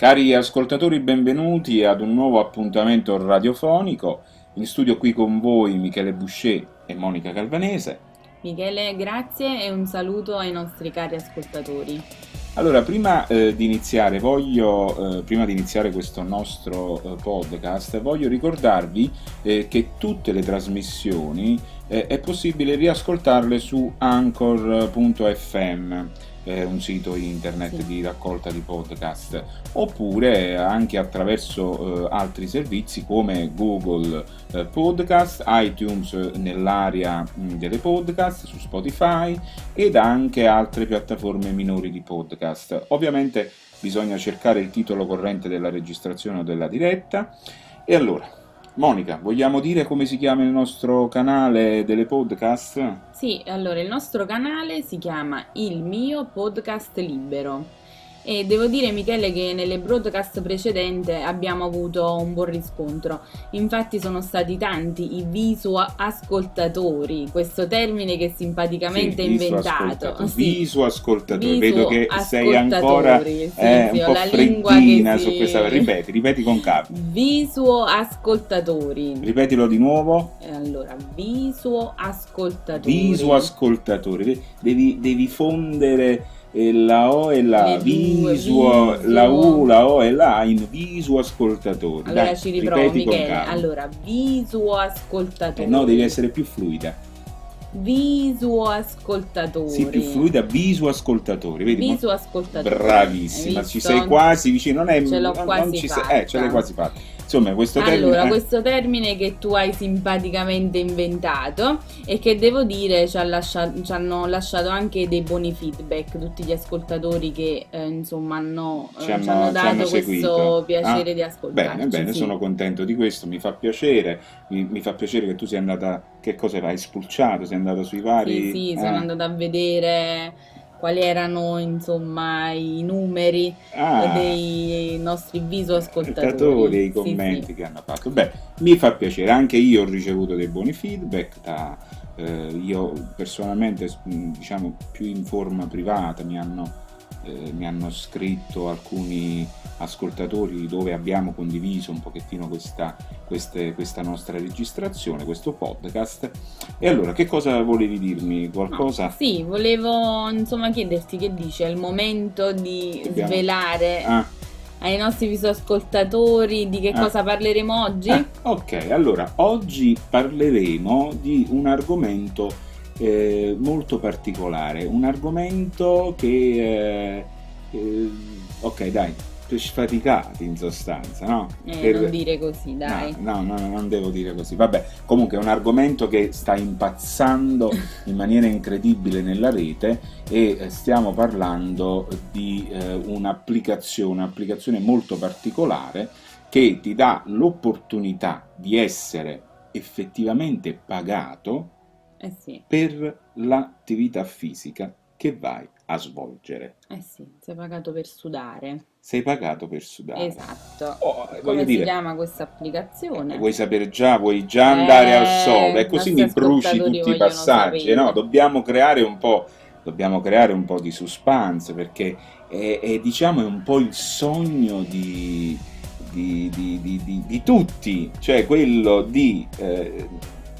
Cari ascoltatori, benvenuti ad un nuovo appuntamento radiofonico. In studio qui con voi Michele Boucher e Monica Calvanese. Michele, grazie e un saluto ai nostri cari ascoltatori. Allora, prima eh, di iniziare, voglio, eh, prima di iniziare questo nostro eh, podcast, voglio ricordarvi eh, che tutte le trasmissioni eh, è possibile riascoltarle su anchor.fm eh, un sito internet sì. di raccolta di podcast oppure anche attraverso eh, altri servizi come Google eh, Podcast, iTunes nell'area mh, mm, delle podcast su Spotify ed anche altre piattaforme minori di podcast. Ovviamente bisogna cercare il titolo corrente della registrazione o della diretta e allora Monica, vogliamo dire come si chiama il nostro canale delle podcast? Sì, allora il nostro canale si chiama Il mio podcast libero. E devo dire Michele che nelle broadcast precedenti abbiamo avuto un buon riscontro, infatti sono stati tanti i visual ascoltatori, questo termine che simpaticamente sì, è inventato. Sì. Viso ascoltatori, vedo che sei ancora sì, eh, un po' freddina su questa, ripeti, ripeti con capo. Visuo ascoltatori. Ripetilo di nuovo. Allora, visuo ascoltatori. Visuo ascoltatori, devi, devi fondere e la O e la visuo, la U, la O e la A in visuo ascoltatori. Allora Dai, ci riprovo Michele. Allora, visuo ascoltatori. Eh no, devi essere più fluida. Visuo ascoltatori. Sì, più fluida, visuo ascoltatori. Vedi? Visuo ascoltatori. Bravissima, ci sei quasi vicino. Non è, ce l'ho quasi non ci fatta. Sei, eh, ce l'hai quasi fatta. Insomma, questo termine... Allora, eh. questo termine che tu hai simpaticamente inventato e che devo dire ci, ha lasciato, ci hanno lasciato anche dei buoni feedback tutti gli ascoltatori che eh, insomma hanno, ci, hanno, ci hanno dato hanno questo piacere ah, di ascoltarci. Bene, bene, sì. sono contento di questo, mi fa piacere, mi, mi, fa piacere che tu sia andata, che cosa hai spulciato, sei andata sui vari... Sì, sì, sono eh. andata a vedere quali erano insomma i numeri ah, dei nostri viso ascoltatori i commenti sì, sì. che hanno fatto. Beh, mi fa piacere, anche io ho ricevuto dei buoni feedback da, eh, io personalmente diciamo più in forma privata mi hanno eh, mi hanno scritto alcuni ascoltatori dove abbiamo condiviso un pochettino questa, queste, questa nostra registrazione, questo podcast. E allora, che cosa volevi dirmi? Qualcosa? No, sì, volevo insomma chiederti che dici, è il momento di Dobbiamo... svelare... Ah ai nostri visuascoltatori di che ah. cosa parleremo oggi? Ah, ok, allora oggi parleremo di un argomento eh, molto particolare, un argomento che... Eh, eh, ok, dai, sfaticati in sostanza, no? Eh, per... Non dire così, dai. No, no, no, non devo dire così. Vabbè, comunque è un argomento che sta impazzando in maniera incredibile nella rete e eh, stiamo parlando di eh, un'applicazione, un'applicazione molto particolare che ti dà l'opportunità di essere effettivamente pagato eh sì. per l'attività fisica che vai a svolgere. Eh sì, sei pagato per sudare. Sei pagato per sudare. Esatto. Oh, Come dire, si chiama questa applicazione? Vuoi sapere già, vuoi già andare eh, al sole e così mi bruci tutti i passaggi. No, dobbiamo creare un po', dobbiamo creare un po' di suspense perché è, è, diciamo, è un po' il sogno di, di, di, di tutti, cioè quello di... Eh,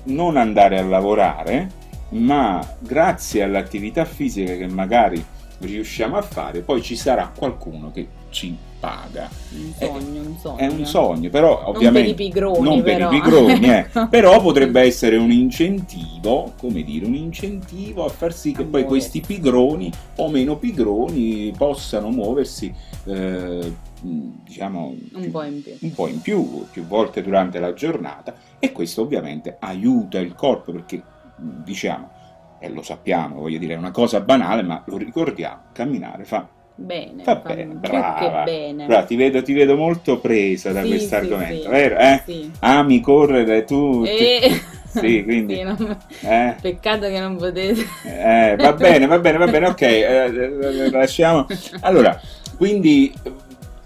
non andare a lavorare, ma grazie all'attività fisica che magari riusciamo a fare, poi ci sarà qualcuno che ci paga. Un sogno, è, un sogno. È un sogno, però ovviamente... Non per i pigroni, non però. per i pigroni eh. però potrebbe essere un incentivo, come dire, un incentivo a far sì che a poi questi pigroni o meno pigroni possano muoversi eh, diciamo un, po in più. un po' in più, più volte durante la giornata e questo ovviamente aiuta il corpo perché diciamo, e lo sappiamo, voglio dire, è una cosa banale, ma lo ricordiamo, camminare fa bene, fa, bene, brava, bene. brava ti, vedo, ti, vedo, molto presa da sì, questo argomento, sì. vero? Eh? Sì. Ami correre tu... E... Sì, quindi... sì, non... eh? Peccato che non potete... Eh, va bene, va bene, va bene, ok, eh, eh lasciamo... Allora, quindi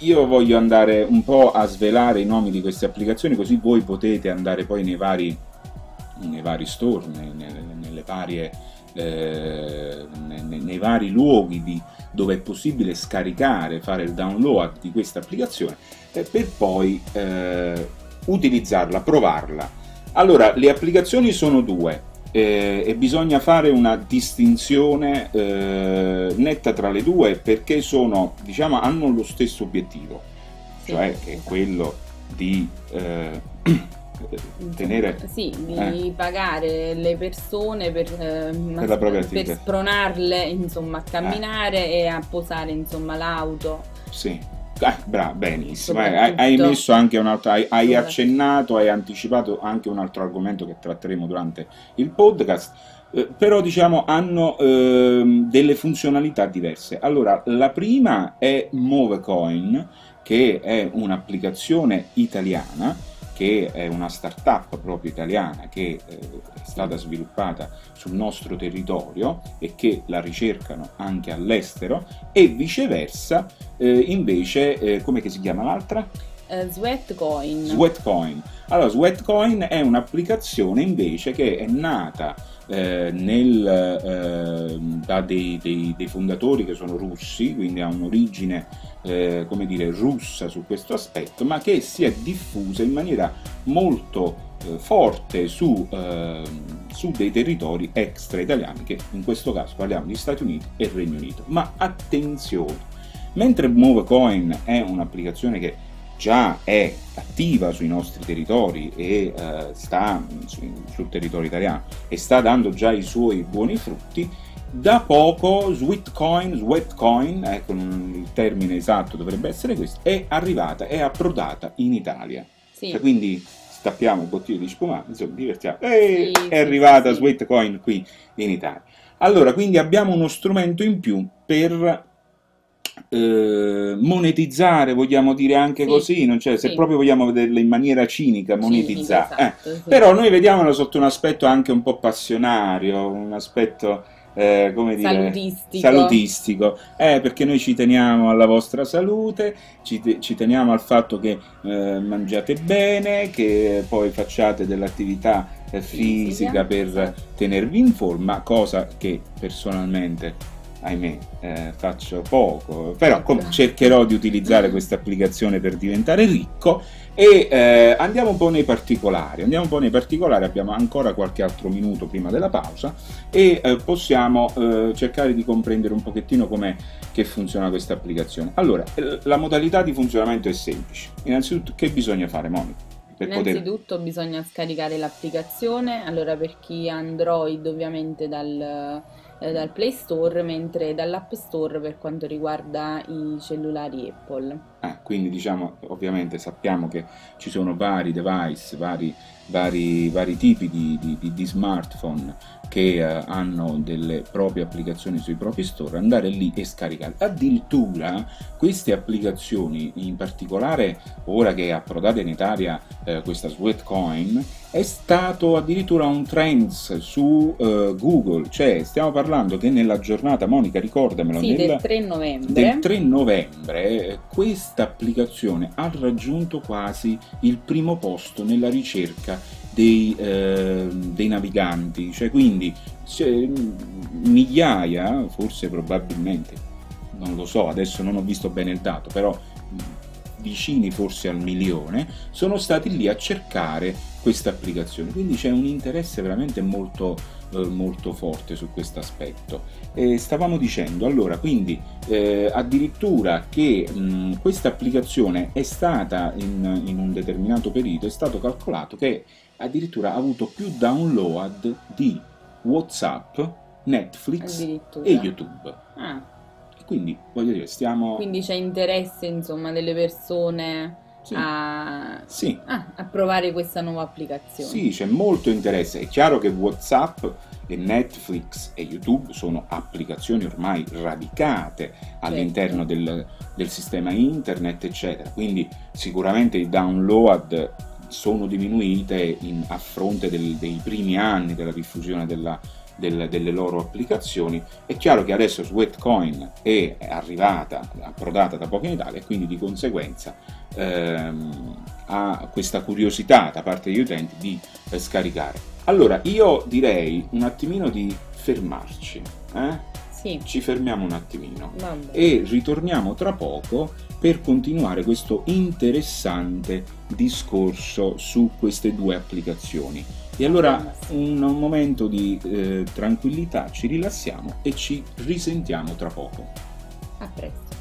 io voglio andare un po' a svelare i nomi di queste applicazioni così voi potete andare poi nei vari, nei vari store, nelle, nelle varie, eh, nei, nei, vari luoghi di, dove è possibile scaricare, fare il download di questa applicazione eh, per poi eh, utilizzarla, provarla. Allora, le applicazioni sono due eh, e bisogna fare una distinzione eh, netta tra le due perché sono, diciamo, hanno lo stesso obiettivo, sì. cioè che è quello di eh, tenere sì, di eh. pagare le persone per, eh, per, per spronarle insomma, a camminare eh. e a posare insomma, l'auto. Sì. Ah, bravo, benissimo. Hai, hai, messo anche un altro, hai, hai accennato, hai anticipato anche un altro argomento che tratteremo durante il podcast. Eh, però diciamo hanno eh, delle funzionalità diverse. Allora, la prima è Movecoin, che è un'applicazione italiana che è una startup proprio italiana che eh, è stata sviluppata sul nostro territorio e che la ricercano anche all'estero e viceversa eh, invece eh, come si chiama l'altra? Uh, Sweatcoin. Sweatcoin. Allora, Sweatcoin è un'applicazione invece che è nata eh, nel, eh, da dei, dei, dei, fondatori che sono russi, quindi ha un'origine eh, come dire, russa su questo aspetto, ma che si è diffusa in maniera molto eh, forte su, ehm, su dei territori extra italiani, che in questo caso parliamo di Stati Uniti e Regno Unito. Ma attenzione, mentre MoveCoin è un'applicazione che già è attiva sui nostri territori e eh, sta su, sul territorio italiano e sta dando già i suoi buoni frutti, da poco Sweetcoin, Sweatcoin, ecco il termine esatto dovrebbe essere questo, è arrivata, è approdata in Italia. Sì. Cioè, quindi stappiamo un bottiglie di spumante, insomma, divertiamo. Ehi, sì, è arrivata sì, Sweetcoin qui in Italia. Allora, quindi abbiamo uno strumento in più per eh, monetizzare, vogliamo dire anche sì, così, non cioè, se sì. proprio vogliamo vederla in maniera cinica, monetizzare. Esatto, eh, sì. Però noi vediamola sotto un aspetto anche un po' passionario, un aspetto... Eh, come dire, salutistico, salutistico. Eh, perché noi ci teniamo alla vostra salute, ci, te, ci teniamo al fatto che eh, mangiate bene, che poi facciate dell'attività eh, fisica per esatto. tenervi in forma, cosa che personalmente ahimè, eh, faccio poco, però com- cercherò di utilizzare questa applicazione per diventare ricco e eh, andiamo un po' nei particolari, andiamo un po' nei particolari, abbiamo ancora qualche altro minuto prima della pausa e eh, possiamo eh, cercare di comprendere un pochettino come funziona questa applicazione. Allora, eh, la modalità di funzionamento è semplice, innanzitutto che bisogna fare Monica? Innanzitutto poter... bisogna scaricare l'applicazione, allora per chi Android ovviamente dal eh, dal Play Store, mentre dall'App Store per quanto riguarda i cellulari Apple. Ah, quindi diciamo, ovviamente sappiamo che ci sono vari device, vari, vari, vari tipi di, di, di, smartphone che uh, hanno delle proprie applicazioni sui propri store, andare lì e scaricare. Addirittura queste applicazioni, in particolare ora che è approdata in Italia uh, questa Sweatcoin, è stato addirittura un trends su uh, Google, cioè stiamo parlando che nella giornata, Monica ricordamelo, sì, nella, del 3 novembre, del 3 novembre questa applicazione ha raggiunto quasi il primo posto nella ricerca dei, eh, dei naviganti, cioè quindi se, migliaia, forse probabilmente, non lo so, adesso non ho visto bene il dato, però vicini forse al milione, sono stati lì a cercare questa applicazione. Quindi c'è un interesse veramente molto, eh, molto forte su questo aspetto. E stavamo dicendo, allora, quindi eh, addirittura che questa applicazione è stata in, in, un determinato periodo, è stato calcolato che addirittura ha avuto più download di WhatsApp, Netflix e YouTube. Ah. Quindi voglio dire, stiamo. Quindi c'è interesse, insomma, delle persone sì. A... Sì. Ah, a, provare questa nuova applicazione. Sì, c'è molto interesse. È chiaro che WhatsApp e Netflix e YouTube sono applicazioni ormai radicate all'interno certo. del, del sistema internet, eccetera. Quindi sicuramente i download sono diminuite in, a fronte del, dei primi anni della diffusione della, del, delle loro applicazioni. È chiaro che adesso Sweatcoin è arrivata, approdata da poco in Italia e quindi di conseguenza ehm, ha questa curiosità da parte degli utenti di eh, scaricare. Allora, io direi un attimino di fermarci. Eh? Sì, ci fermiamo un attimino vabbè. e ritorniamo tra poco per continuare questo interessante discorso su queste due applicazioni. E allora un, momento di eh, tranquillità, ci rilassiamo e ci risentiamo tra poco. A presto.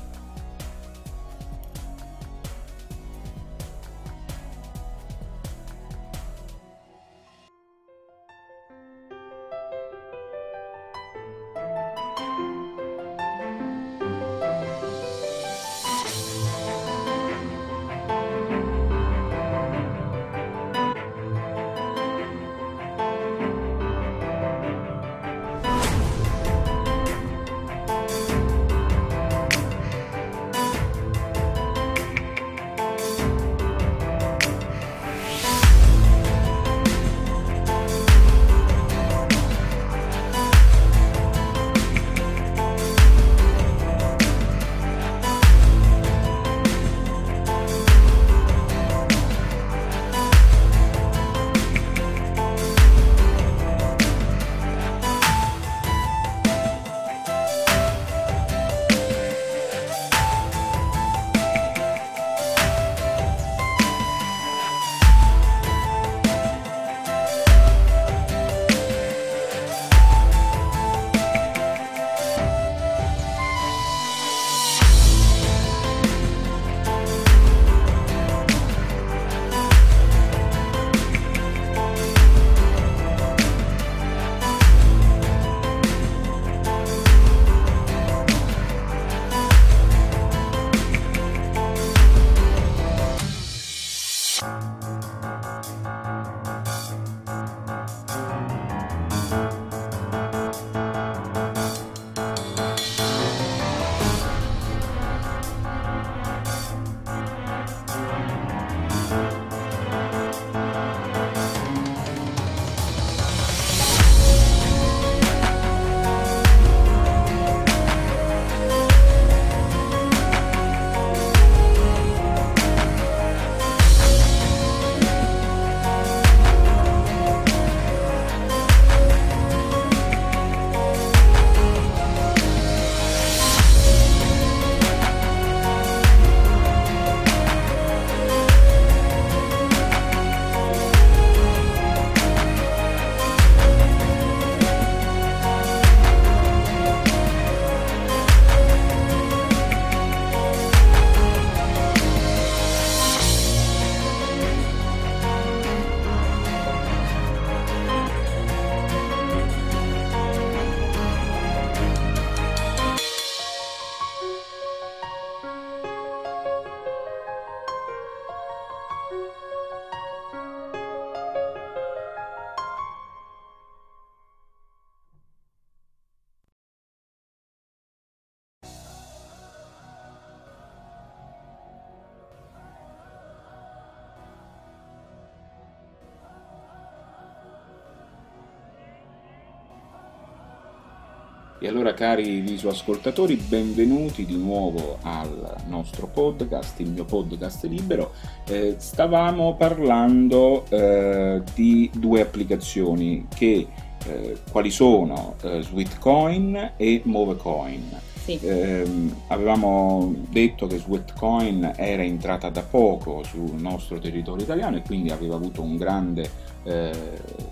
E allora cari visuascoltatori, benvenuti di nuovo al nostro podcast, il mio podcast libero. Eh, stavamo parlando eh, di due applicazioni che eh, quali sono eh, Sweetcoin e Movecoin. Sì. Ehm, avevamo detto che Sweetcoin era entrata da poco sul nostro territorio italiano e quindi aveva avuto un grande eh,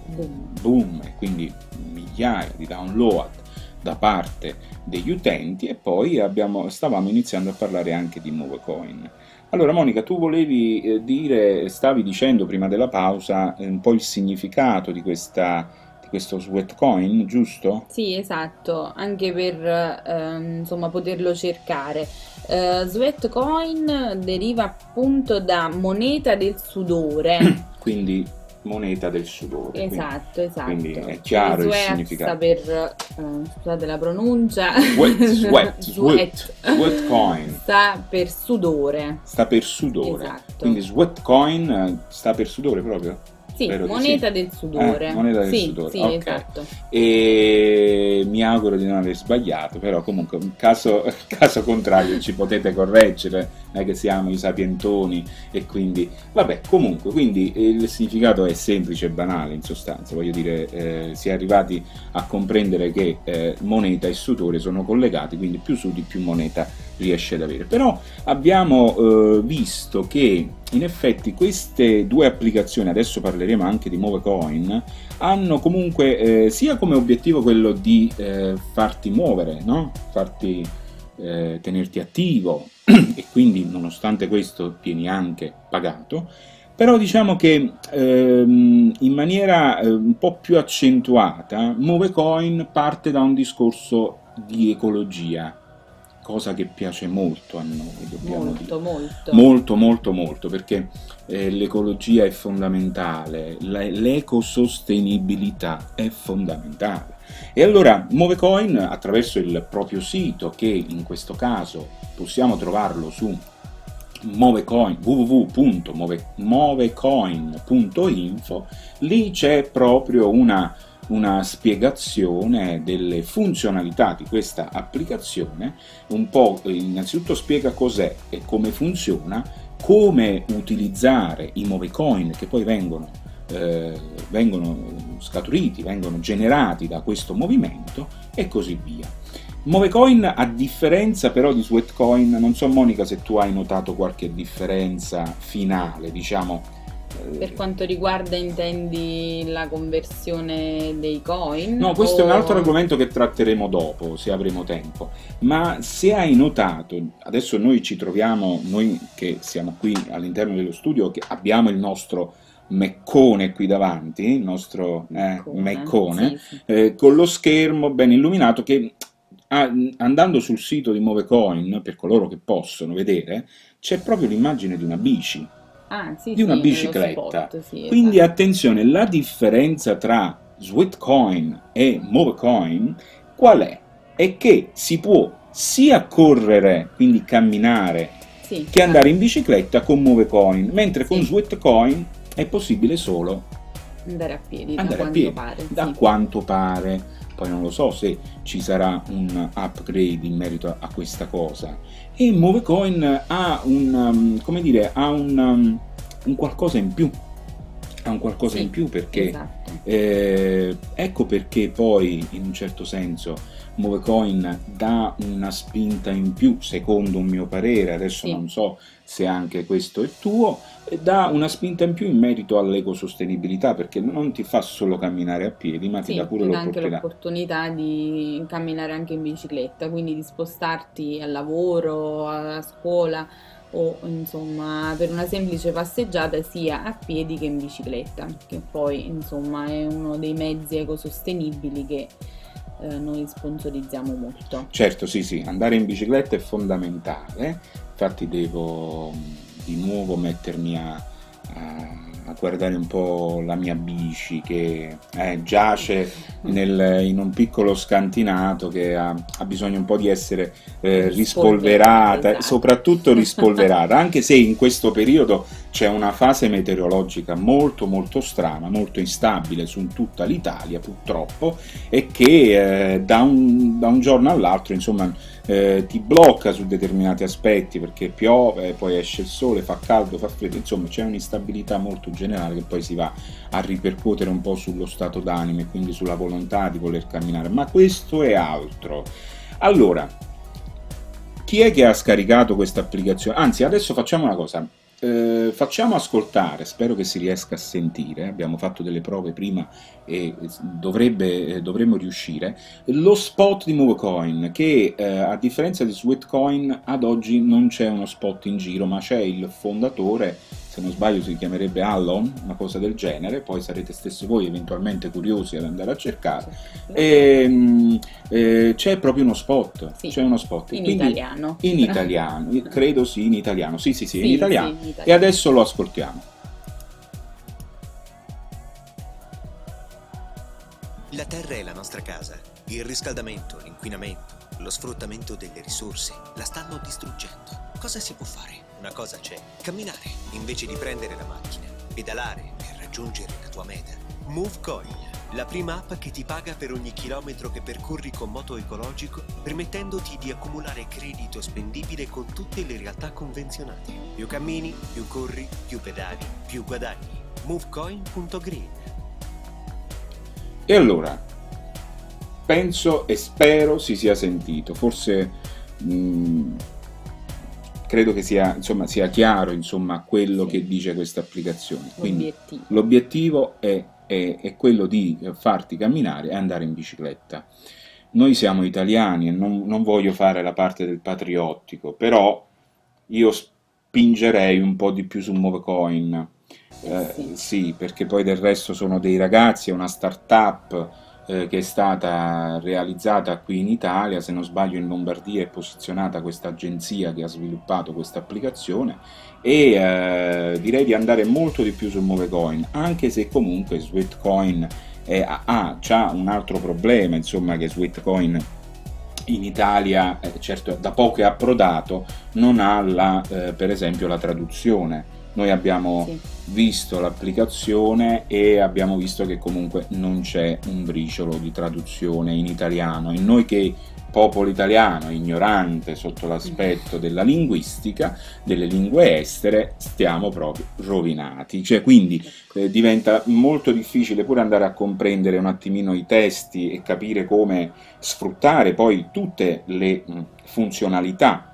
Boom. boom e quindi migliaia di download da parte degli utenti e poi abbiamo, stavamo iniziando a parlare anche di Movecoin. Allora Monica, tu volevi eh, dire, stavi dicendo prima della pausa eh, un po' il significato di, questa, questo Sweatcoin, giusto? Sì, esatto, anche per ehm, insomma poterlo cercare. Eh, Sweatcoin deriva appunto da moneta del sudore. Quindi moneta del sudore. quindi- Esatto, esatto. quindi è chiaro il Sweat significato. sta per, eh, scusate la pronuncia, Sweat, sweat, sweat, Sweat. Sweatcoin. sta per sudore. Sta per sudore. Esatto. Quindi Sweatcoin eh, sta per sudore proprio? Sì, moneta sì. del sudore. Eh, moneta del sì, sudore. Sì, okay. esatto. E mi auguro di non aver sbagliato, però comunque in caso, caso contrario ci potete correggere, non è che siamo i sapientoni e quindi vabbè, comunque, quindi il significato è semplice e banale in sostanza, voglio dire, eh, si è arrivati a comprendere che eh, moneta e sudore sono collegati, quindi più sudi più moneta riesce ad avere. Però abbiamo eh, visto che in effetti queste due applicazioni, adesso parleremo anche di Movecoin, hanno comunque eh, sia come obiettivo quello di eh, farti muovere, no? farti eh, tenerti attivo e quindi nonostante questo vieni anche pagato, però diciamo che ehm, in maniera eh, un po' più accentuata Movecoin parte da un discorso di ecologia, cosa che piace molto a noi, dobbiamo molto, dire. Molto, molto, molto, molto, perché eh, l'ecologia è fondamentale, l'ecosostenibilità è fondamentale. E allora Movecoin attraverso il proprio sito, che in questo caso possiamo trovarlo su Movecoin, www.movecoin.info, lì c'è proprio una una spiegazione delle funzionalità di questa applicazione, un po' innanzitutto spiega cos'è e come funziona, come utilizzare i Movecoin che poi vengono, eh, vengono scaturiti, vengono generati da questo movimento e così via. Movecoin a differenza però di Sweatcoin, non so Monica se tu hai notato qualche differenza finale, diciamo, per quanto riguarda, intendi la conversione dei coin? No, questo o... è un altro argomento che tratteremo dopo, se avremo tempo. Ma se hai notato, adesso noi ci troviamo, noi che siamo qui all'interno dello studio, che abbiamo il nostro meccone qui davanti, il nostro eh, meccone, sì, sì. Eh, con lo schermo ben illuminato che andando sul sito di Movecoin, per coloro che possono vedere, c'è proprio l'immagine di una bici ah, sì, di una sì, bicicletta. Spot, sì, Quindi esatto. attenzione, la differenza tra Sweetcoin e Movecoin qual è? È che si può sia correre, quindi camminare, che andare in bicicletta con Movecoin, mentre con. Sweetcoin è possibile solo andare a piedi, andare da a quanto piedi, pare. da quanto pare. Poi non lo so se ci sarà un upgrade in merito a, a questa cosa. E Movecoin ha un, um, come dire, ha un, um, un qualcosa in più. Ha un qualcosa Sì, in più perché Esatto. eh, ecco perché poi in un certo senso Movecoin dà una spinta in più, secondo un mio parere, adesso Sì. non so se anche questo è tuo, e dà una spinta in più in merito all'ecosostenibilità perché non ti fa solo camminare a piedi, ma ti Sì, dà pure ti dà anche l'opportunità. l'opportunità di camminare anche in bicicletta, quindi di spostarti al lavoro, a scuola o insomma per una semplice passeggiata sia a piedi che in bicicletta, che poi insomma è uno dei mezzi ecosostenibili che eh, noi sponsorizziamo molto. Certo, sì, sì, andare in bicicletta è fondamentale, infatti devo mh, di nuovo mettermi a, a- a guardare un po' la mia bici che eh, giace nel- in un piccolo scantinato che ha, ha bisogno un po' di essere eh, rispolverata, Esatto. soprattutto rispolverata, anche se in questo periodo c'è una fase meteorologica molto molto strana, molto instabile su tutta l'Italia purtroppo e che eh, da, un, da un giorno all'altro insomma eh, ti blocca su determinati aspetti perché piove, poi esce il sole, fa caldo, fa freddo, insomma c'è un'instabilità molto generale che poi si va a ripercuotere un po' sullo stato d'animo e quindi sulla volontà di voler camminare, ma questo è altro. Allora, chi è che ha scaricato questa applicazione? Anzi, adesso facciamo una cosa. Eh, facciamo ascoltare, spero che si riesca a sentire, abbiamo fatto delle prove prima e dovrebbe, eh, dovremmo riuscire, lo spot di Movecoin che eh, a differenza di Sweetcoin ad oggi non c'è uno spot in giro ma c'è il fondatore, se non sbaglio si chiamerebbe Allon, una cosa del genere, poi sarete stessi voi eventualmente curiosi ad andare a cercare. E, mh, eh, c'è proprio uno spot, Sì. c'è uno spot. in Quindi- italiano. in italiano, credo sì, in italiano. Sì, sì, sì, in Sì, italiano. sì, in E italiano. adesso lo ascoltiamo. La terra è la nostra casa. Il riscaldamento, l'inquinamento, lo sfruttamento delle risorse la stanno distruggendo. Cosa si può fare? Una cosa c'è. Camminare invece di prendere la macchina. Pedalare per raggiungere la tua meta. MoveCoin, la prima app che ti paga per ogni chilometro che percorri con moto ecologico, permettendoti di accumulare credito spendibile con tutte le realtà convenzionate. Più cammini, più corri, più pedali, più guadagni. MoveCoin.green. E allora, penso e spero si sia sentito, forse mh, mm, credo che sia, insomma, sia chiaro insomma, quello sì. che dice questa applicazione. Quindi l'obiettivo, è, è, è, quello di farti camminare e andare in bicicletta. Noi siamo italiani e non, non voglio fare la parte del patriottico, però io spingerei un po' di più su Movecoin. Eh, sì. sì, perché poi del resto sono dei ragazzi, è una start-up eh, che è stata realizzata qui in Italia, se non sbaglio in Lombardia è posizionata questa agenzia che ha sviluppato questa applicazione. E eh, direi di andare molto di più su Movecoin, anche se comunque Sweetcoin ha, ha un altro problema, insomma che Sweetcoin in Italia, eh, certo da poco è approdato, non ha la, eh, per esempio la traduzione. Noi abbiamo sì. Visto l'applicazione e abbiamo visto che comunque non c'è un briciolo di traduzione in italiano e noi che popolo italiano ignorante sotto l'aspetto della linguistica, delle lingue estere, stiamo proprio rovinati. Cioè, quindi eh, diventa molto difficile pure andare a comprendere un attimino i testi e capire come sfruttare poi tutte le mh, funzionalità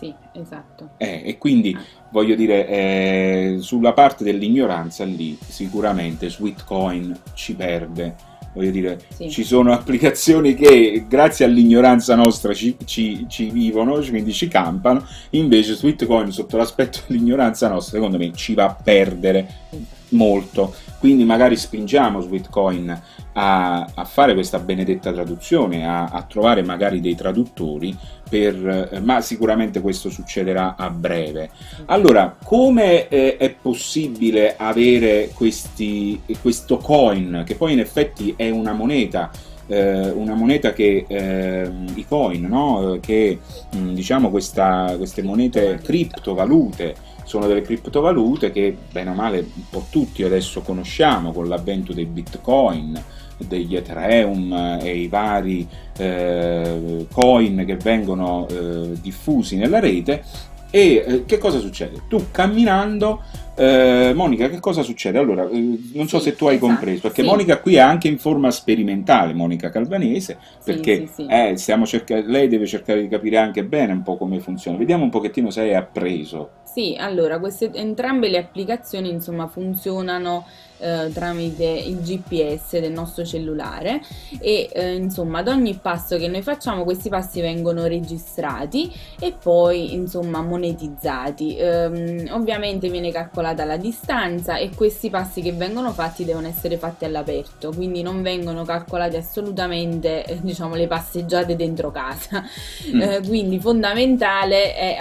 sì, esatto. Eh, e quindi voglio dire, eh, sulla parte dell'ignoranza lì sicuramente Sweetcoin ci perde. Voglio dire, sì. ci sono applicazioni che grazie all'ignoranza nostra ci, ci, ci, vivono, quindi ci campano, invece Sweetcoin sotto l'aspetto dell'ignoranza nostra, secondo me, ci va a perdere molto. Quindi magari spingiamo Sweetcoin a, a fare questa benedetta traduzione, a, a trovare magari dei traduttori per, eh, ma sicuramente questo succederà a breve. Allora, come eh, è possibile avere questi, questo coin, che poi in effetti è una moneta, eh, una moneta che eh, i coin, no? che mm, diciamo questa, queste monete criptovalute sono delle criptovalute che bene o male un po' tutti adesso conosciamo con l'avvento dei bitcoin, degli Ethereum e i vari eh, coin che vengono eh, diffusi nella rete e eh, che cosa succede? Tu camminando, eh, Monica, che cosa succede? Allora, eh, non so sì, se tu hai esatto, compreso, perché sì. Monica qui è anche in forma sperimentale, Monica Calvanese, perché sì, eh, cerca- lei deve cercare di capire anche bene un po' come funziona. Vediamo un pochettino se hai appreso. Sì, allora, queste, entrambe le applicazioni insomma funzionano eh, tramite il GPS del nostro cellulare e eh, insomma ad ogni passo che noi facciamo questi passi vengono registrati e poi insomma monetizzati. Ehm, ovviamente viene calcolata la distanza e questi passi che vengono fatti devono essere fatti all'aperto, quindi non vengono calcolate assolutamente eh, diciamo le passeggiate dentro casa. Mm. Eh, quindi fondamentale è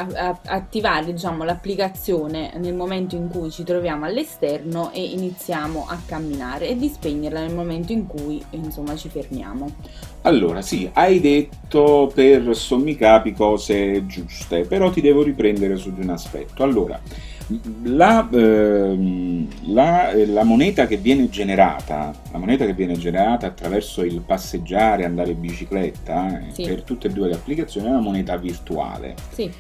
attivare diciamo l'applicazione nel momento in cui ci troviamo all'esterno e iniziamo iniziamo a camminare e di spegnerla nel momento in cui insomma ci fermiamo. Allora sì, hai detto per sommi capi cose giuste, però ti devo riprendere su di un aspetto. Allora, la, eh, la, la, moneta che viene generata, la moneta che viene generata attraverso il passeggiare, andare in bicicletta, eh, sì. per tutte e due le applicazioni è una moneta virtuale. Sì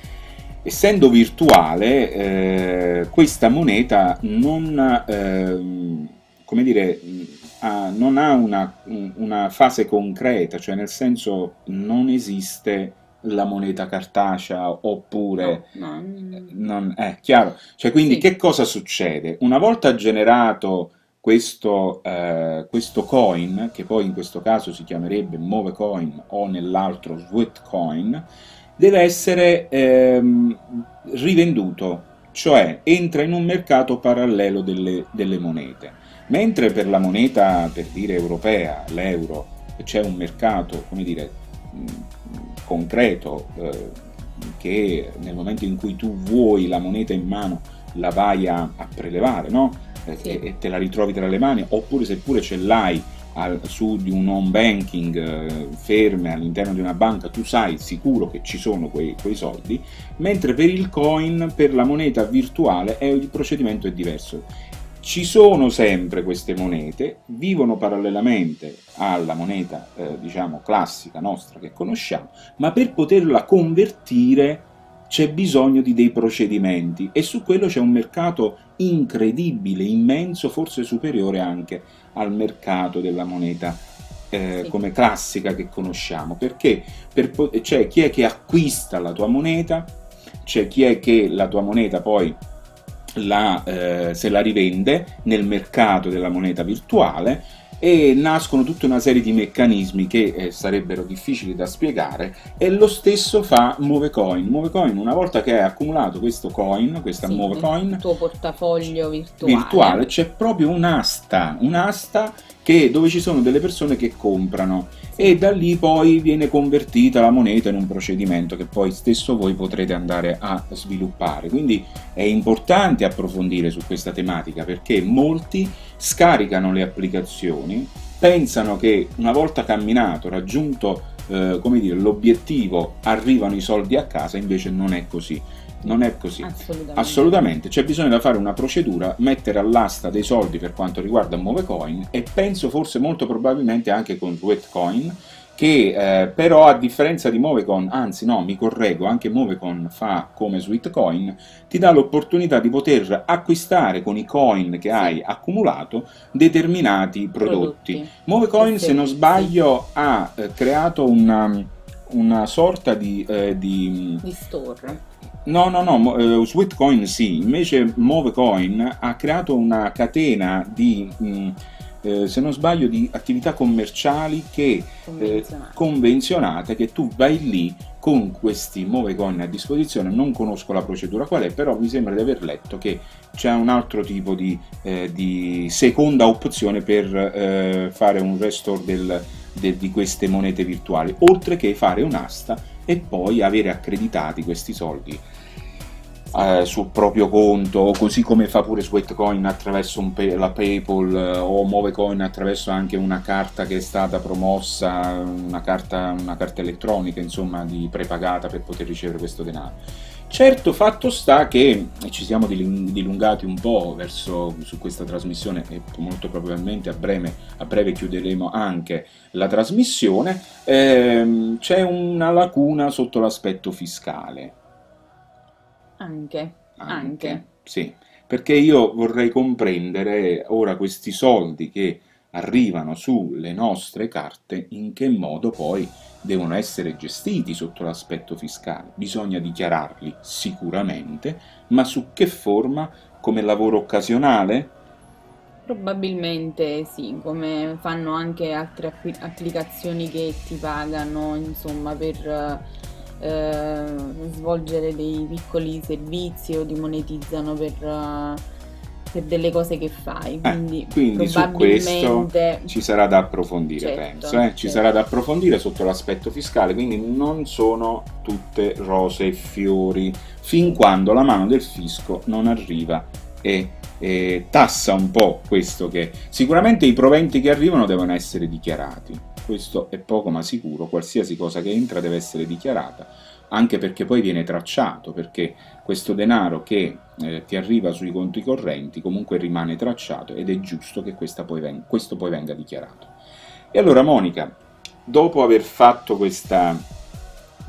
essendo virtuale, eh, questa moneta non, eh, come dire, ha, non ha una, una, fase concreta, cioè nel senso non esiste la moneta cartacea oppure no, no. non è chiaro. Cioè, quindi sì. che cosa succede? Una volta generato questo, eh, questo, coin, che poi in questo caso si chiamerebbe Movecoin o nell'altro Sweetcoin, deve essere ehm, rivenduto, cioè entra in un mercato parallelo delle, delle monete. Mentre per la moneta, per dire europea, l'euro, c'è un mercato, come dire, concreto, eh, che nel momento in cui tu vuoi la moneta in mano la vai a, a prelevare, no? Sì. E, e, te la ritrovi tra le mani, oppure seppure ce l'hai al, su di un home banking eh, ferme all'interno di una banca, tu sai sicuro che ci sono quei, quei, soldi, mentre per il coin, per la moneta virtuale, è, il procedimento è diverso. ci sono sempre queste monete, vivono parallelamente alla moneta, eh, diciamo, classica nostra che conosciamo, ma per poterla convertire c'è bisogno di dei procedimenti e su quello c'è un mercato incredibile, immenso, forse superiore anche al mercato della moneta eh, sì. come classica che conosciamo, perché? Per, c'è chi è che acquista la tua moneta, c'è chi è che la tua moneta poi la, eh, se la rivende nel mercato della moneta virtuale e nascono tutta una serie di meccanismi che eh, sarebbero difficili da spiegare e lo stesso fa Movecoin. Movecoin una volta che hai accumulato questo coin, questa sì, Movecoin, il tuo portafoglio virtuale, virtuale c'è proprio un'asta, un'asta che, dove ci sono delle persone che comprano e da lì poi viene convertita la moneta in un procedimento che poi stesso voi potrete andare a sviluppare. Quindi è importante approfondire su questa tematica perché molti scaricano le applicazioni, pensano che una volta camminato, raggiunto eh, come dire, l'obiettivo, arrivano i soldi a casa, invece non è così non è così. Assolutamente. Assolutamente. C'è bisogno da fare una procedura, mettere all'asta dei soldi per quanto riguarda Movecoin e penso forse molto probabilmente anche con Sweatcoin che eh, però a differenza di Movecoin, anzi no, mi correggo, anche Movecoin fa come Sweetcoin, ti dà l'opportunità di poter acquistare con i coin che hai accumulato determinati prodotti. prodotti. Movecoin, se non sbaglio, ha eh, creato una, una sorta di, eh, di, di store No, no, no, uh, Sweetcoin sì, invece Movecoin ha creato una catena di, mh, mm, eh, se non sbaglio, di attività commerciali che, convenzionate. Eh, convenzionate, che tu vai lì con questi Movecoin a disposizione, non conosco la procedura qual è, però mi sembra di aver letto che c'è un altro tipo di, eh, di seconda opzione per eh, fare un restore del, de, di queste monete virtuali, oltre che fare un'asta e poi avere accreditati questi soldi eh, sul proprio conto, così come fa pure Sweatcoin attraverso pay, la PayPal eh, o Movecoin attraverso anche una carta che è stata promossa, una carta, una carta elettronica insomma di prepagata per poter ricevere questo denaro. Certo, fatto sta che ci siamo dilungati un po' verso, su questa trasmissione e molto probabilmente a breve, a breve chiuderemo anche la trasmissione, ehm, c'è una lacuna sotto l'aspetto fiscale. Anche, anche. anche. Sì, perché io vorrei comprendere ora questi soldi che arrivano sulle nostre carte, in che modo poi devono essere gestiti sotto l'aspetto fiscale. Bisogna dichiararli sicuramente, ma su che forma? Come lavoro occasionale? Probabilmente sì, come fanno anche altre applicazioni che ti pagano, insomma, per eh, svolgere dei piccoli servizi o ti monetizzano per... Uh, per delle cose che fai. Quindi, eh, quindi su questo ci sarà da approfondire, certo, penso. Eh? Ci certo. sarà da approfondire sotto l'aspetto fiscale, quindi non sono tutte rose e fiori, fin quando la mano del fisco non arriva e, e tassa un po' questo che... Sicuramente i proventi che arrivano devono essere dichiarati, questo è poco ma sicuro, qualsiasi cosa che entra deve essere dichiarata anche perché poi viene tracciato, perché questo denaro che eh, ti arriva sui conti correnti comunque rimane tracciato ed è giusto che poi venga, questo poi venga dichiarato. E allora Monica, dopo aver fatto questa,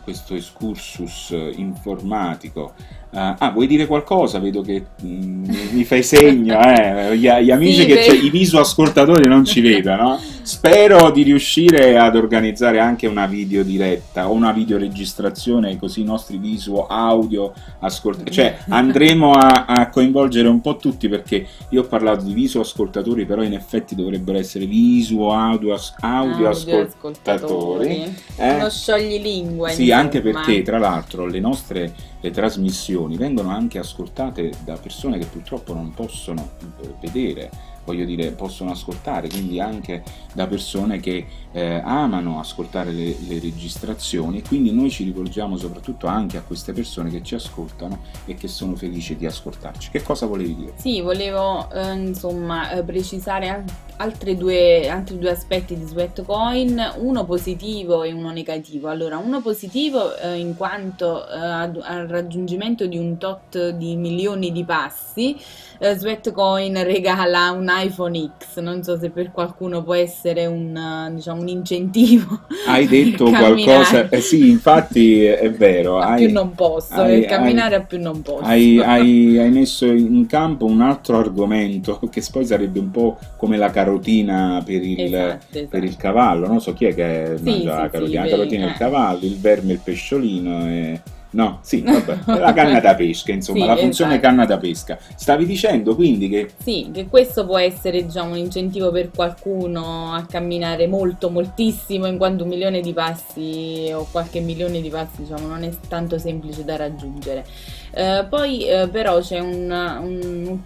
questo excursus informatico Uh, ah, vuoi dire qualcosa? Vedo che mm, mi fai segno, eh. gli, gli amici sì, che i video ascoltatori non ci vedono. Spero di riuscire ad organizzare anche una video diretta o una videoregistrazione così i nostri visual audio ascoltatori, cioè andremo a, a, coinvolgere un po' tutti perché io ho parlato di viso ascoltatori, però in effetti dovrebbero essere visual audio, audio, audio ascoltatori. ascoltatori. Eh? Uno scioglilingua. Sì, anche perché tra l'altro le nostre le trasmissioni vengono anche ascoltate da persone che purtroppo non possono eh, vedere voglio dire, possono ascoltare, quindi anche da persone che eh, amano ascoltare le, le, registrazioni quindi noi ci rivolgiamo soprattutto anche a queste persone che ci ascoltano e che sono felici di ascoltarci. Che cosa volevi dire? Sì, volevo eh, insomma eh, precisare altri due, altri due aspetti di Sweatcoin, uno positivo e uno negativo. Allora, uno positivo eh, in quanto eh, al raggiungimento di un tot di milioni di passi, eh, Sweatcoin regala un iPhone X, non so se per qualcuno può essere un, diciamo, un incentivo. Hai detto qualcosa, eh sì, infatti è vero. A hai, più non posso, hai, camminare hai, a più non posso. Hai, hai messo in campo un altro argomento che poi sarebbe un po' come la carotina per il, esatto, esatto. Per il cavallo, non so chi è che sì, mangia sì, la carotina, sì, la carotina eh. il cavallo, il verme il pesciolino e... No, sì, vabbè, la canna da pesca, insomma, sì, la funzione esatto. canna da pesca. Stavi dicendo quindi che... Sì, che questo può essere diciamo, un incentivo per qualcuno a camminare molto, moltissimo, in quanto un milione di passi o qualche milione di passi diciamo, non è tanto semplice da raggiungere. Eh, poi eh, però c'è un, un,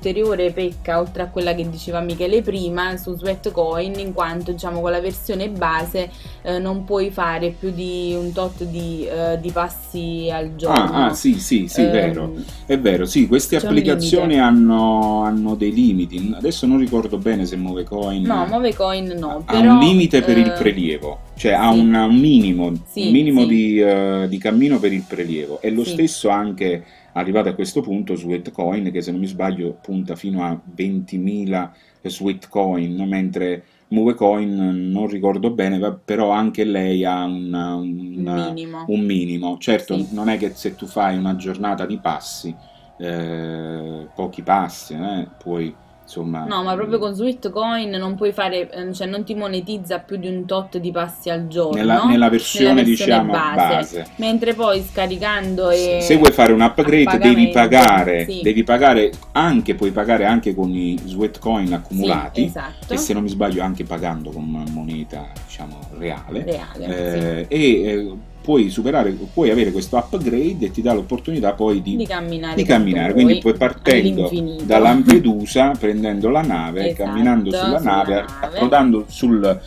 pecca oltre a quella che diceva Michele prima su Sweatcoin in quanto diciamo con la versione base eh, non puoi fare più di un tot di, eh, di passi al giorno. Ah, ah sì sì sì, vero, ehm, è vero, sì, queste applicazioni hanno, hanno, dei limiti, adesso non ricordo bene se Movecoin... No, Movecoin no, ha però, un limite per il eh, prelievo, cioè sì. ha un, un minimo, sì, un minimo sì. di, uh, di, cammino per il prelievo e lo stesso anche arrivato a questo punto Sweatcoin che se non mi sbaglio punta fino a 20.000 Sweatcoin mentre Movecoin non ricordo bene però anche lei ha una, una, un, minimo. un, minimo. certo sì. non è che se tu fai una giornata di passi eh, pochi passi eh, puoi Insomma, no, ma proprio con Sweetcoin non puoi fare, ehm, cioè non ti monetizza più di un tot di passi al giorno nella, nella, versione, nella versione, diciamo base. base. Mentre poi scaricando e se vuoi fare un upgrade devi pagare, sì. devi pagare anche, puoi pagare anche con i Sweetcoin accumulati sì, esatto. e se non mi sbaglio anche pagando con moneta diciamo reale, reale eh, sì. e eh, puoi superare, puoi avere questo upgrade e ti dà l'opportunità poi di, di camminare. Di camminare. Quindi puoi partendo da Lampedusa, prendendo la nave, esatto, camminando sulla, sulla nave, nave, approdando sul,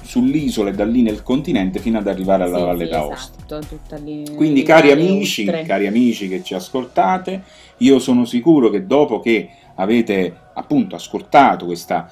sull'isola e da lì nel continente fino ad arrivare alla sì, Valle sì, d'Aosta. Esatto, Quindi cari amici, cari amici che ci ascoltate, io sono sicuro che dopo che avete appunto ascoltato questa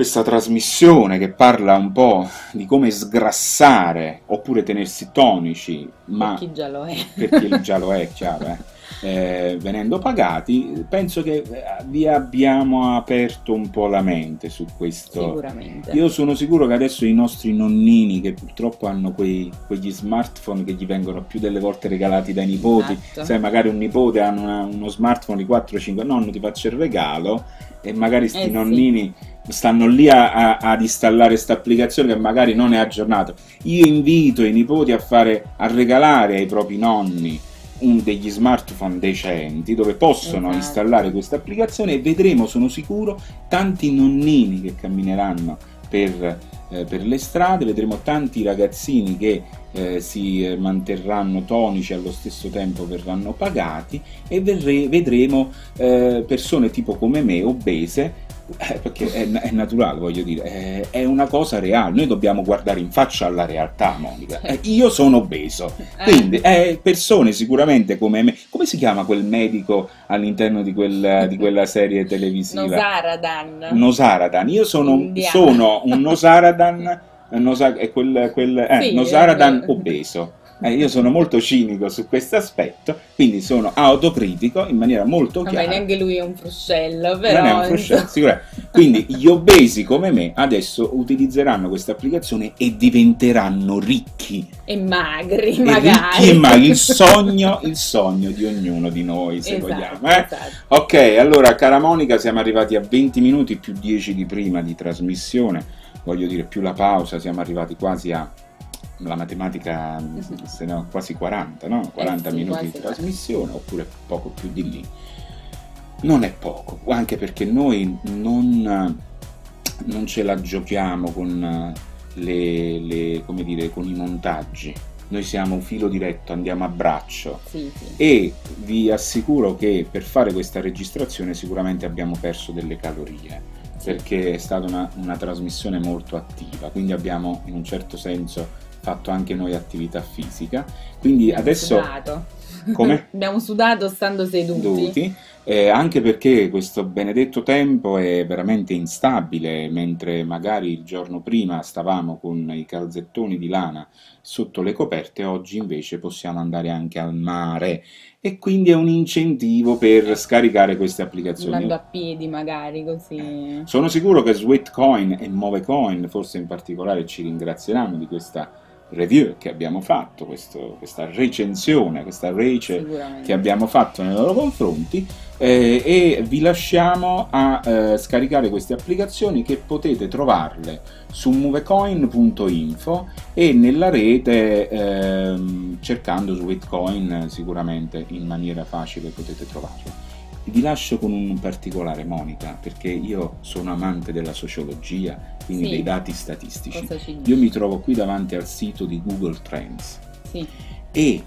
questa trasmissione che parla un po' di come sgrassare oppure tenersi tonici, ma per chi già lo è, per chi già lo è, chiaro, eh? Eh, venendo pagati, penso che eh, vi abbiamo aperto un po' la mente su questo. Sicuramente. Io sono sicuro che adesso i nostri nonnini, che purtroppo hanno quei, quegli smartphone che gli vengono più delle volte regalati dai nipoti, esatto. sai, magari un nipote ha una, uno smartphone di 4-5, nonno ti faccio il regalo e magari sti eh, nonnini sì. stanno lì a, a, ad installare questa applicazione che magari non è aggiornata. Io invito i nipoti a, fare, a regalare ai propri nonni degli smartphone decenti dove possono esatto. installare questa applicazione e vedremo, sono sicuro, tanti nonnini che cammineranno per, eh, per le strade, vedremo tanti ragazzini che eh, si manterranno tonici e allo stesso tempo verranno pagati e verre- vedremo eh, persone tipo come me, obese, eh, perché è, è, naturale, voglio dire, è, è, una cosa reale. Noi dobbiamo guardare in faccia alla realtà, Monica. Eh, io sono obeso, eh. quindi eh, persone sicuramente come me. Come si chiama quel medico all'interno di, quel, di quella serie televisiva? Nosaradan. Nosaradan. Io sono, sono un Nosaradan Nosa- quel, quel, eh, sì, Nosaradan obeso. Eh, io sono molto cinico su questo aspetto, quindi sono autocritico in maniera molto chiara. Vabbè, neanche lui è un fruscello, però... Non è un fruscello, sicuramente. Quindi gli obesi come me adesso utilizzeranno questa applicazione e diventeranno ricchi. E magri, e magari. Ricchi e magri, il sogno, il sogno di ognuno di noi, se esatto, vogliamo. Eh? Esatto. Ok, allora, cara Monica, siamo arrivati a 20 minuti più 10 di prima di trasmissione voglio dire più la pausa, siamo arrivati quasi a la matematica, se no, quasi 40, no? 40 eh sì, minuti di trasmissione, oppure poco più di lì. Non è poco, anche perché noi non, non ce la giochiamo con, le, le, dire, con i montaggi. Noi siamo un filo diretto, andiamo a braccio sì, sì. e vi assicuro che per fare questa registrazione sicuramente abbiamo perso delle calorie perché è stata una, una trasmissione molto attiva, quindi abbiamo in un certo senso fatto anche noi attività fisica. Quindi Abbiamo adesso sudato. Come? Abbiamo sudato stando seduti. seduti, eh, anche perché questo benedetto tempo è veramente instabile, mentre magari il giorno prima stavamo con i calzettoni di lana sotto le coperte, oggi invece possiamo andare anche al mare e quindi è un incentivo per scaricare queste applicazioni. Andando a piedi magari così. Sono sicuro che Sweetcoin e Movecoin, forse in particolare, ci ringrazieranno di questa review che abbiamo fatto, questo- questa recensione, questa rece che abbiamo fatto nei loro confronti eh, e vi lasciamo a eh, scaricare queste applicazioni che potete trovarle su movecoin.info e nella rete ehm, cercando Sweetcoin sicuramente in maniera facile potete trovarlo. Vi lascio con un particolare Monica perché io sono amante della sociologia, quindi Sì. dei dati statistici. Io mi trovo qui davanti al sito di Google Trends Sì. e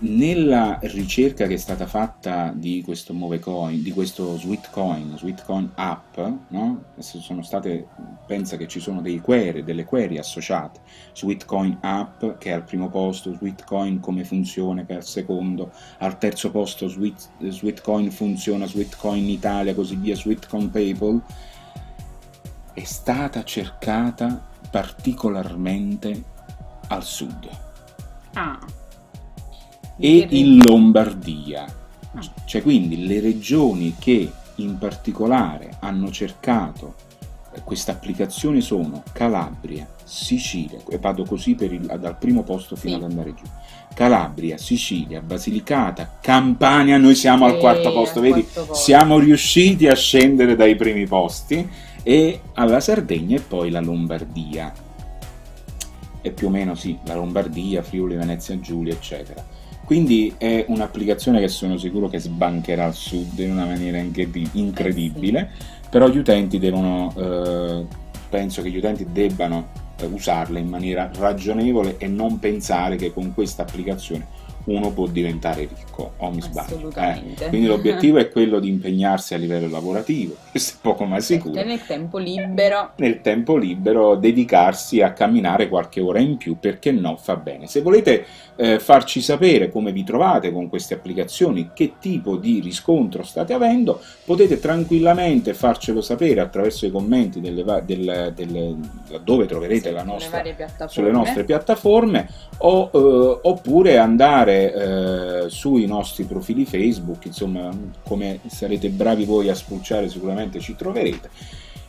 nella ricerca che è stata fatta di questo Movecoin, di questo Sweetcoin, Sweetcoin app, no? Sono state, pensa che ci sono dei query, delle query associate, Sweetcoin app che è al primo posto, Sweetcoin come funzione che è al secondo, al terzo posto Sweet, Sweetcoin funziona, Sweetcoin Italia, così via, Sweetcoin PayPal, è stata cercata particolarmente al sud Ah. E in Lombardia. Ah. Cioè quindi le regioni che in particolare hanno cercato eh, questa applicazione sono Calabria, Sicilia, e vado così per il- dal primo posto fino Sì. ad andare giù. Calabria, Sicilia, Basilicata, Campania, noi siamo al Sì, quarto posto, vedi? quarto posto. Siamo riusciti a scendere dai primi posti e alla Sardegna e poi la Lombardia. E più o meno sì, la Lombardia, Friuli, Venezia Giulia, eccetera. Quindi è un'applicazione che sono sicuro che sbancherà al sud in una maniera incredi- incredibile, però gli utenti devono, eh, penso che gli utenti debbano eh, usarla in maniera ragionevole e non pensare che con questa applicazione uno può diventare ricco, o mi sbaglio. eh. Quindi l'obiettivo è quello di impegnarsi a livello lavorativo, questo è poco ma sicuro E nel tempo libero. nel tempo libero dedicarsi a camminare qualche ora in più perché no fa bene se volete eh, farci sapere come vi trovate con queste applicazioni che tipo di riscontro state avendo potete tranquillamente farcelo sapere attraverso i commenti delle, va- del- delle- dove troverete la sulle nostra sulle nostre piattaforme o, eh, oppure andare eh, sui nostri profili Facebook, insomma, come sarete bravi voi a spulciare sicuramente ci troverete.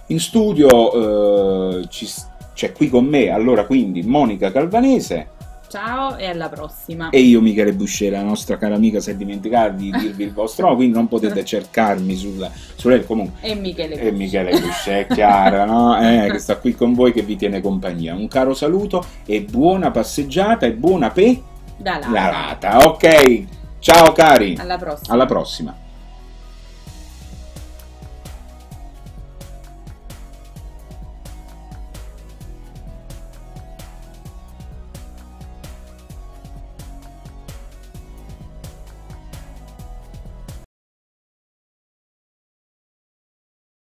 In studio eh, ci c'è qui con me, allora quindi Monica Calvanese Ciao e alla prossima. e io Michele Buscera, la nostra cara amica si è dimenticata di dirvi il vostro nome, quindi non potete cercarmi sulla, sulla comunque E Michele. e Michele Buscè, è chiaro, no? Eh, che sta qui con voi che vi tiene compagnia. Un caro saluto e buona passeggiata e buona pe Da là. la rata. Ok, ciao cari, Alla prossima. alla prossima.